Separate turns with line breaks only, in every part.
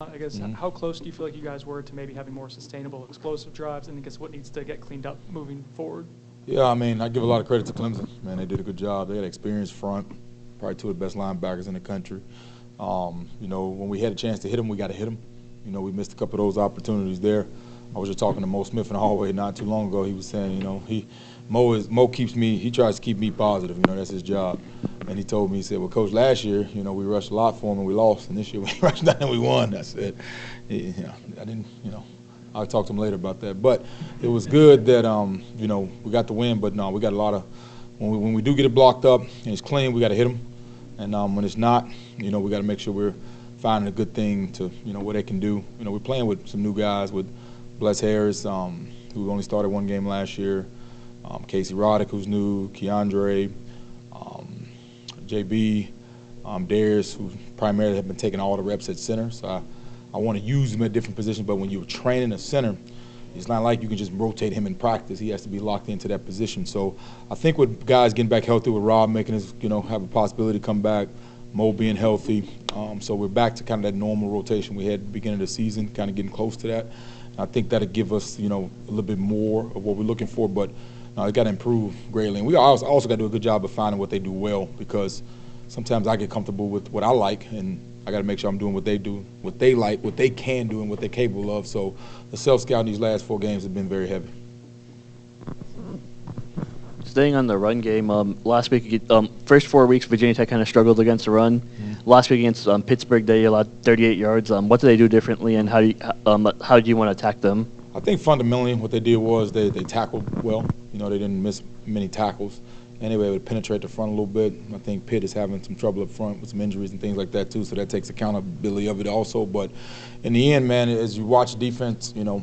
I guess,
Mhm.
how close do you feel like you guys were to maybe having more sustainable explosive drives? And I guess what needs to get cleaned up moving forward?
Yeah, I mean, I give a lot of credit to Clemson. Man, they did a good job. They had an experienced front, probably two of the best linebackers in the country. Um, you know, when we had a chance to hit them, we got to hit them. You know, we missed a couple of those opportunities there. I was just talking to Mo Smith in the hallway not too long ago. He was saying, you know, he Mo is Mo keeps me. He tries to keep me positive. You know, that's his job. And he told me, he said, well, coach, last year, you know, we rushed a lot for him and we lost, and this year we rushed none and we won. I said, yeah, I didn't, you know. I'll talk to him later about that. But it was good that um, you know we got the win. But no, we got a lot of when we, when we do get it blocked up and it's clean, we got to hit them. And um, when it's not, you know, we got to make sure we're finding a good thing to you know what they can do. You know, we're playing with some new guys with Bless Harris, um, who only started one game last year. Um, Casey Roddick, who's new. Keiondre, JB, um, Darius, who primarily have been taking all the reps at center. So I, I want to use him at different positions. But when you're training a center, it's not like you can just rotate him in practice. He has to be locked into that position. So I think with guys getting back healthy, with Rob making us, you know, have a possibility to come back, Mo being healthy, um, so we're back to kind of that normal rotation we had beginning of the season, kind of getting close to that. And I think that'll give us, you know, a little bit more of what we're looking for. But it got to improve greatly. And we also, also got to do a good job of finding what they do well because sometimes I get comfortable with what I like and I got to make sure I'm doing what they do, what they like, what they can do, and what they're capable of. So the self scout in these last four games has been very heavy.
Staying on the run game, um, last week, um, first four weeks, Virginia Tech kind of struggled against the run. Last week against um, Pittsburgh, they allowed 38 yards. Um, what did they do differently, and how do you, um, how do you want to attack them?
I think fundamentally what they did was they, they tackled well. You know, they didn't miss many tackles. Anyway, able to penetrate the front a little bit. I think Pitt is having some trouble up front with some injuries and things like that too, so that takes accountability of it also. But in the end, man, as you watch defense, you know,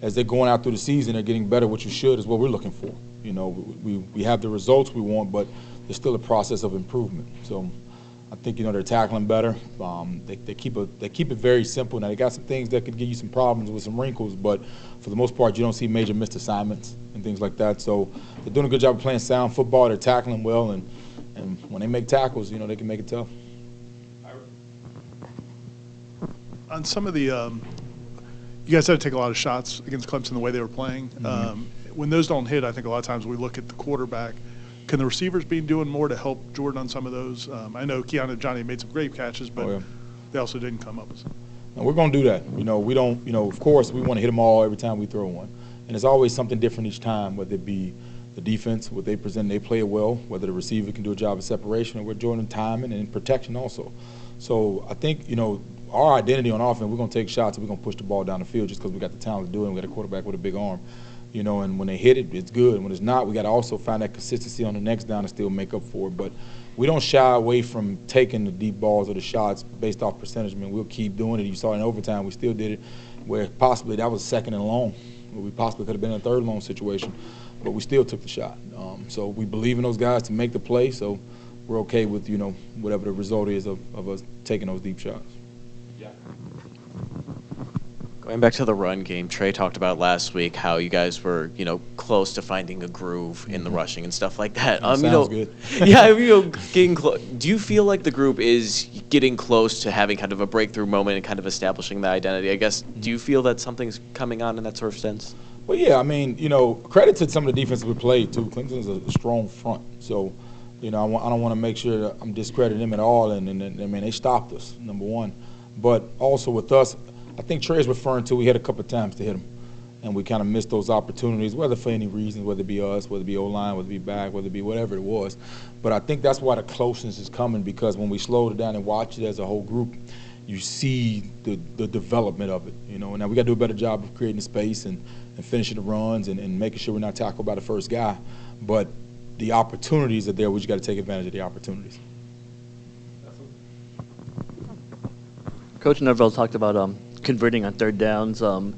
as they're going out through the season, they're getting better. What you should is what we're looking for. You know, we, we have the results we want, but there's still a process of improvement. So I think you know they're tackling better. Um, they, they keep a, they keep it very simple. Now they got some things that could give you some problems with some wrinkles, but for the most part, you don't see major missed assignments and things like that. So they're doing a good job of playing sound football. They're tackling well, and and when they make tackles, you know they can make it tough.
on some of the, um, you guys had to take a lot of shots against Clemson the way they were playing.
Mm-hmm.
Um, when those don't hit, I think a lot of times we look at the quarterback. Can the receivers be doing more to help Jordan on some of those? Um, I know Keanu and Johnny made some great catches, but
Oh, yeah.
they also didn't come up with some.
And we're going to do that. You know, we don't, you know, of course, we want to hit them all every time we throw one. And it's always something different each time, whether it be the defense, what they present, they play it well, whether the receiver can do a job of separation, or we're doing timing and protection also. So I think, you know, our identity on offense, we're going to take shots and we're going to push the ball down the field just because we got the talent to do it and we got a quarterback with a big arm. You know, and when they hit it, it's good. When it's not, we got to also find that consistency on the next down and still make up for it. But we don't shy away from taking the deep balls or the shots based off percentage. I mean, we'll keep doing it. You saw in overtime, we still did it, where possibly that was second and long. We possibly could have been in a third long situation, but we still took the shot. Um, so we believe in those guys to make the play. So we're okay with you know whatever the result is of, of us taking those deep shots.
Going back to the run game, Trey talked about last week how you guys were, you know, close to finding a groove in the mm-hmm. rushing and stuff like that.
That um,
you know,
sounds good.
yeah, you know, getting close. Do you feel like the group is getting close to having kind of a breakthrough moment and kind of establishing the identity? I guess. Do you feel that something's coming on in that sort of sense?
Well, yeah, I mean, you know, credit to some of the defense we played too. Clemson's a strong front, so you know, I, want, I don't want to make sure that I'm discrediting them at all. And, and, and I mean, they stopped us, number one, but also with us, I think Trey's referring to we had a couple of times to hit him, and we kind of missed those opportunities, whether for any reasons, whether it be us, whether it be O line, whether it be back, whether it be whatever it was. But I think that's why the closeness is coming because when we slowed it down and watched it as a whole group, you see the, the development of it. You know, now we got to do a better job of creating space and, and finishing the runs and, and making sure we're not tackled by the first guy. But the opportunities are there. We just got to take advantage of the opportunities.
Coach Norvell talked about um, converting on third downs. Um,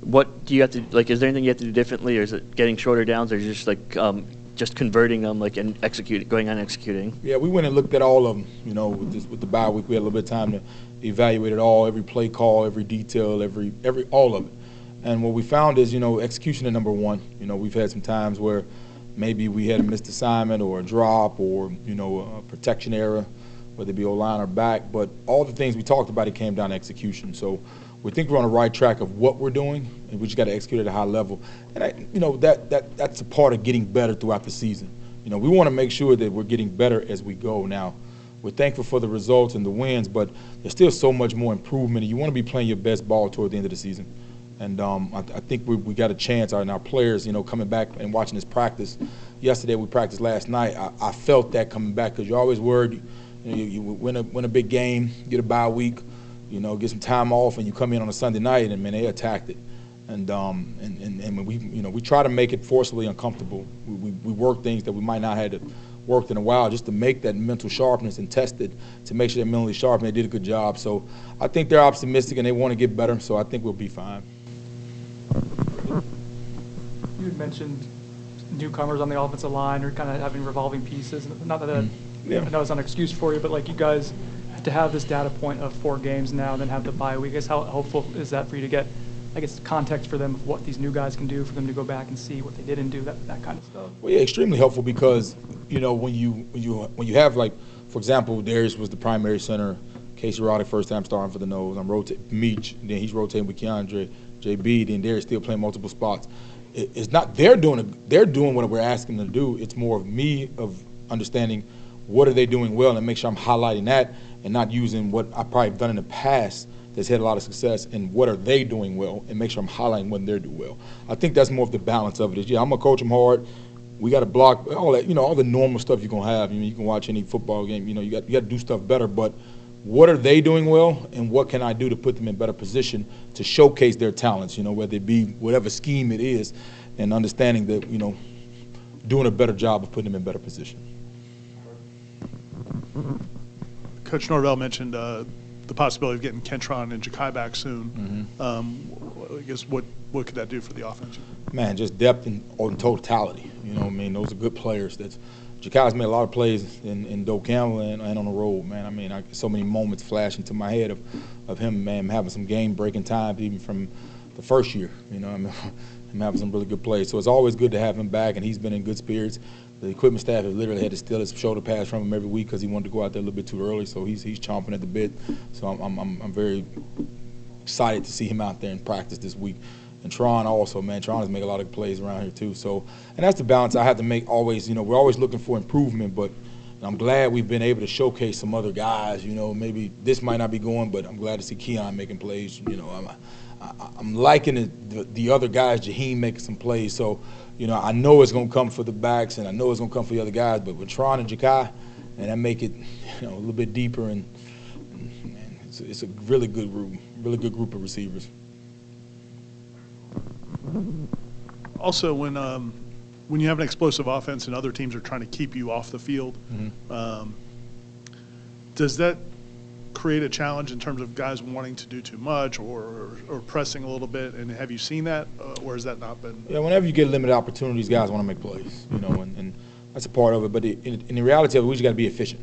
what do you have to like? Is there anything you have to do differently, or is it getting shorter downs, or just like um, just converting them, like and execute, going on executing?
Yeah, we went and looked at all of them. You know, with, this, with the bye week, we had a little bit of time to evaluate it all, every play call, every detail, every every all of it. And what we found is, you know, execution is number one. You know, we've had some times where maybe we had a missed assignment or a drop or you know a protection error whether it be O-line or back. But all the things we talked about, it came down to execution. So we think we're on the right track of what we're doing, and we just got to execute at a high level. And I, you know that that that's a part of getting better throughout the season. You know, we want to make sure that we're getting better as we go. Now, we're thankful for the results and the wins, but there's still so much more improvement. And you want to be playing your best ball toward the end of the season. And um, I, I think we, we got a chance. And our players, you know, coming back and watching this practice. Yesterday we practiced last night. I, I felt that coming back because you're always worried. You, know, you, you win a win a big game, get a bye week, you know, get some time off, and you come in on a Sunday night, and man, they attacked it. And um, and, and, and we you know we try to make it forcibly uncomfortable. We, we, we work things that we might not have worked in a while just to make that mental sharpness and test it to make sure they're mentally sharp and they did a good job. So I think they're optimistic and they want to get better. So I think we'll be fine.
You had mentioned newcomers on the offensive line or kind of having revolving pieces. Not that that-
Yeah.
I know it's not an excuse for you, but like you guys, to have this data point of four games now, then have the bye week, I guess how helpful is that for you to get, I guess, context for them of what these new guys can do, for them to go back and see what they didn't do, that, that kind of stuff?
Well, yeah, extremely helpful because you know when you when you when you have like, for example, Darius was the primary center. Casey Roddick first time starting for the nose. I'm rotating Meach, then he's rotating with Keiondre, JB, then Darius still playing multiple spots. It, it's not they're doing a, they're doing what we're asking them to do. It's more of me of understanding what are they doing well and make sure I'm highlighting that and not using what I probably have done in the past that's had a lot of success and what are they doing well and make sure I'm highlighting when they're doing well. I think that's more of the balance of it. Is yeah, I'm gonna coach them hard. We got to block all that, you know, all the normal stuff you're gonna have. You know, you can watch any football game. You know, you got you got to do stuff better. But what are they doing well, and what can I do to put them in better position to showcase their talents? You know, whether it be whatever scheme it is, and understanding that you know, doing a better job of putting them in better position. Mm-hmm.
Coach Norvell mentioned uh, the possibility of getting Kentron and Ja'Khi back soon. Um, I guess what, what could that do for the offense?
man, just depth and totality. You know, what I mean, those are good players. That's Ja'Khi's made a lot of plays in, in Doak Campbell and, and on the road, man. I mean, I, so many moments flash into my head of, of him, man, having some game breaking times even from the first year. You know, I mean, him having some really good plays. So it's always good to have him back, and he's been in good spirits. The equipment staff has literally had to steal his shoulder pads from him every week because he wanted to go out there a little bit too early. So he's he's chomping at the bit. So I'm I'm, I'm, very excited to see him out there in practice this week. And Tron also, man, Tron has made a lot of plays around here too. So, and that's the balance I have to make always. You know, we're always looking for improvement, but I'm glad we've been able to showcase some other guys. You know, maybe this might not be going, but I'm glad to see Keon making plays. You know, I'm, I, I'm liking the, the, the other guys, Jaheim making some plays. So, you know, I know it's going to come for the backs, and I know it's going to come for the other guys. But with Tron and Ja'Khi, and that make it, you know, a little bit deeper, and, it's, a- it's a really good group, really good group of receivers.
Also, when, um, when you have an explosive offense and other teams are trying to keep you off the field, um, does that create a challenge in terms of guys wanting to do too much or, or pressing a little bit? And have you seen that, uh, or has that not been?
Yeah, whenever you get limited opportunities, guys want to make plays, you know, and, and that's a part of it. But in, in the reality of it, we just got to be efficient.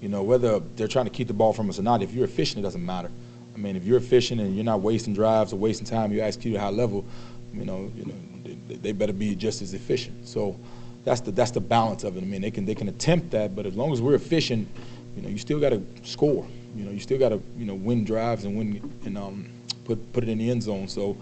You know, whether they're trying to keep the ball from us or not, if you're efficient, it doesn't matter. I mean, if you're efficient and you're not wasting drives or wasting time, you execute at a high level, you know, you know, they, they better be just as efficient. So that's the that's the balance of it. I mean, they can they can attempt that, but as long as we're efficient, you know, you still got to score. You know, you still got to you know win drives and win and um, put put it in the end zone. So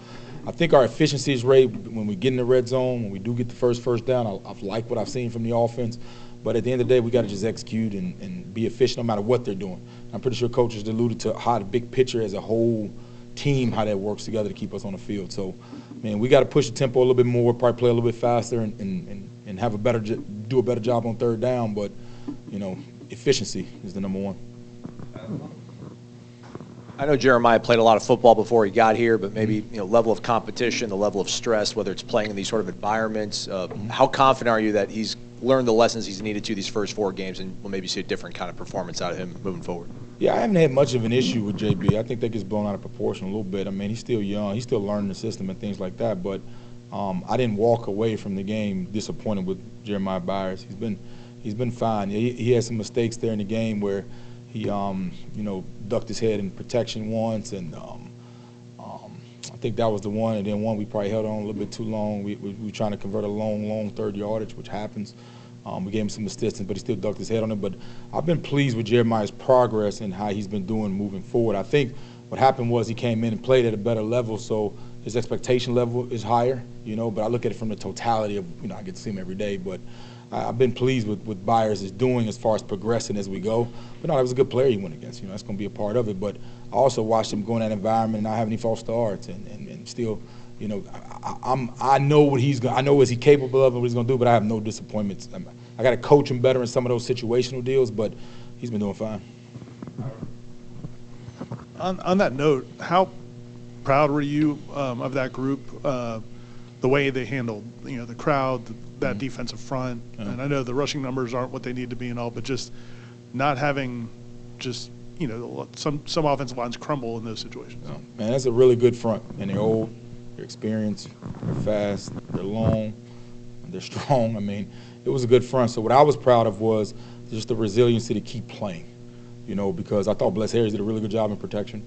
I think our efficiency is great when we get in the red zone. When we do get the first first down, I, I've liked what I've seen from the offense. But at the end of the day, we got to just execute and, and be efficient no matter what they're doing. I'm pretty sure coaches alluded to how the big picture as a whole team, how that works together to keep us on the field. So, man, we got to push the tempo a little bit more, probably play a little bit faster, and, and, and, and have a better do a better job on third down. But, you know, efficiency is the number one.
I know Jeremiah played a lot of football before he got here, but maybe you know level of competition, the level of stress, whether it's playing in these sort of environments. Uh, how confident are you that he's learned the lessons he's needed to these first four games, and we'll maybe see a different kind of performance out of him moving forward?
Yeah, I haven't had much of an issue with JB. I think that gets blown out of proportion a little bit. I mean, he's still young. He's still learning the system and things like that. But um, I didn't walk away from the game disappointed with Jeremiah Byers. He's been he's been fine. He, he had some mistakes there in the game where he um, you know ducked his head in protection once, and um, um, I think that was the one. And then one we probably held on a little bit too long. We we, we were trying to convert a long, long third yardage, which happens. Um, we gave him some assistance, but he still ducked his head on it. But I've been pleased with Jeremiah's progress and how he's been doing moving forward. I think what happened was he came in and played at a better level, so his expectation level is higher, you know. But I look at it from the totality of, you know, I get to see him every day, but I- I've been pleased with what Byers is doing as far as progressing as we go. But no, that was a good player he went against. You know, that's going to be a part of it. But I also watched him go in that environment and not have any false starts and, and, and still, you know, I, I'm I know what he's going. I know what he's capable of and what he's going to do. But I have no disappointments. I'm, I got to coach him better in some of those situational deals. But he's been doing fine.
On, on that note, how proud were you um, of that group? Uh, the way they handled, you know, the crowd, that mm-hmm. defensive front,
Yeah.
and I know the rushing numbers aren't what they need to be and all, but just not having just you know some some offensive lines crumble in those situations.
Man, that's a really good front. And they're old, they're experienced, they're fast, they're long, they're strong. I mean, it was a good front. So what I was proud of was just the resiliency to keep playing. You know, because I thought Bless Harris did a really good job in protection.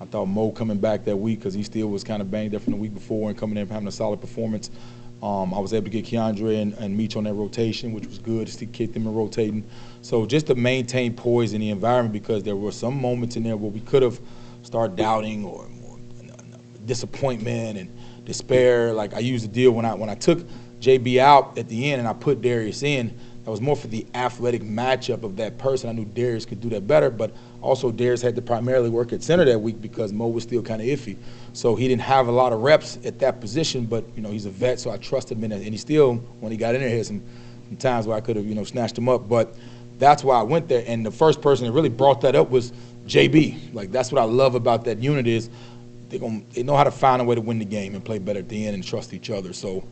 I thought Mo coming back that week because he still was kind of banged up from the week before and coming in having a solid performance. Um, I was able to get Keiondre and, and Meach on that rotation, which was good to keep them in rotating. So just to maintain poise in the environment because there were some moments in there where we could have started doubting or, or disappointment and despair. Like I used the deal when I when I took JB out at the end and I put Darius in. That was more for the athletic matchup of that person. I knew Darius could do that better, but also Darius had to primarily work at center that week because Mo was still kind of iffy. So he didn't have a lot of reps at that position, but you know he's a vet, so I trusted him in it. And he still, when he got in there, had some, some times where I could have you know snatched him up. But that's why I went there. And the first person that really brought that up was JB. Like that's what I love about that unit is they going they know how to find a way to win the game and play better at the end and trust each other. So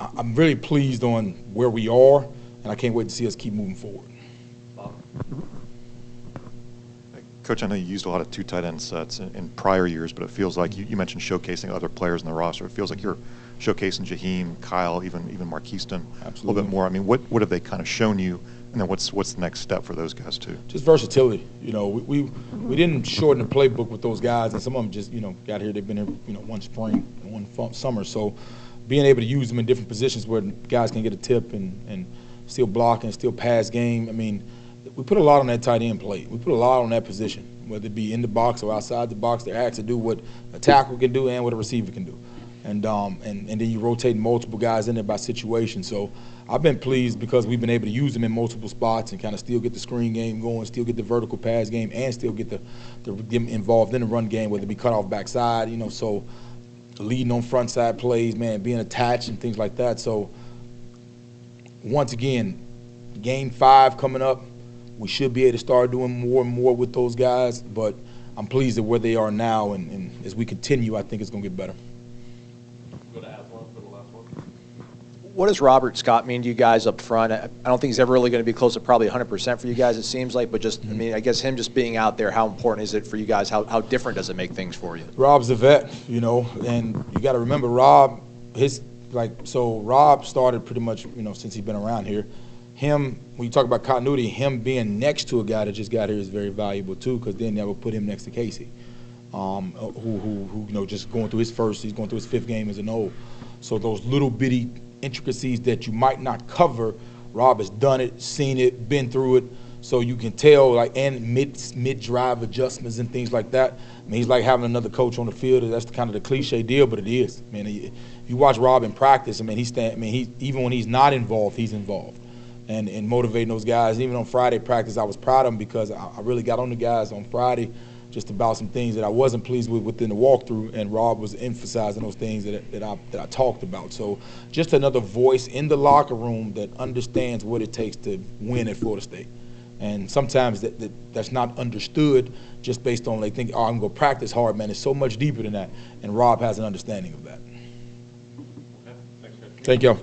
I'm, really pleased on where we are, and I can't wait to see us keep moving forward.
Coach, I know you used a lot of two tight end sets in, in prior years, but it feels like you, you mentioned showcasing other players in the roster. It feels like you're showcasing Jaheim, Kyle, even even Markeston a little bit more. I mean, what what have they kind of shown you, and then what's what's the next step for those guys too?
Just versatility. You know, we, we we didn't shorten the playbook with those guys, and some of them just you know got here. They've been here you know one spring, one summer. So being able to use them in different positions where guys can get a tip and and still block and still pass game. I mean, we put a lot on that tight end plate. We put a lot on that position, whether it be in the box or outside the box. They're asked to do what a tackle can do and what a receiver can do. And, um, and and then you rotate multiple guys in there by situation. So I've been pleased because we've been able to use them in multiple spots and kind of still get the screen game going, still get the vertical pass game, and still get the, the them involved in the run game, whether it be cut off backside, you know. So leading on front side plays, man, being attached and things like that. So once again, game five coming up, we should be able to start doing more and more with those guys. But I'm pleased at where they are now, and, and as we continue, I think it's going to get better.
What does Robert Scott mean to you guys up front? I I don't think he's ever really going to be close to probably 100% for you guys, it seems like, but just, I mean, I guess him just being out there, how important is it for you guys? How, how different does it make things for you?
Rob's a vet, you know, and you got to remember Rob, his like so Rob started pretty much, you know, since he's been around here. Him, when you talk about continuity, him being next to a guy that just got here is very valuable too, because then that would put him next to Casey, um, who, who, who, you know, just going through his first, he's going through his fifth game as an old. So those little bitty intricacies that you might not cover, Rob has done it, seen it, been through it. So you can tell, like, and mid mid drive adjustments and things like that. I mean, he's like having another coach on the field. That's kind of the cliche deal, but it is. Man, he- you watch Rob in practice, I mean, he's stand, I mean, he even when he's not involved, he's involved, and and motivating those guys. Even on Friday practice, I was proud of him because I, I really got on the guys on Friday just about some things that I wasn't pleased with within the walkthrough, and Rob was emphasizing those things that, that I that I talked about. So just another voice in the locker room that understands what it takes to win at Florida State. And sometimes that, that that's not understood just based on they think, oh, I'm gonna practice hard, man. It's so much deeper than that. And Rob has an understanding of that. Thank you.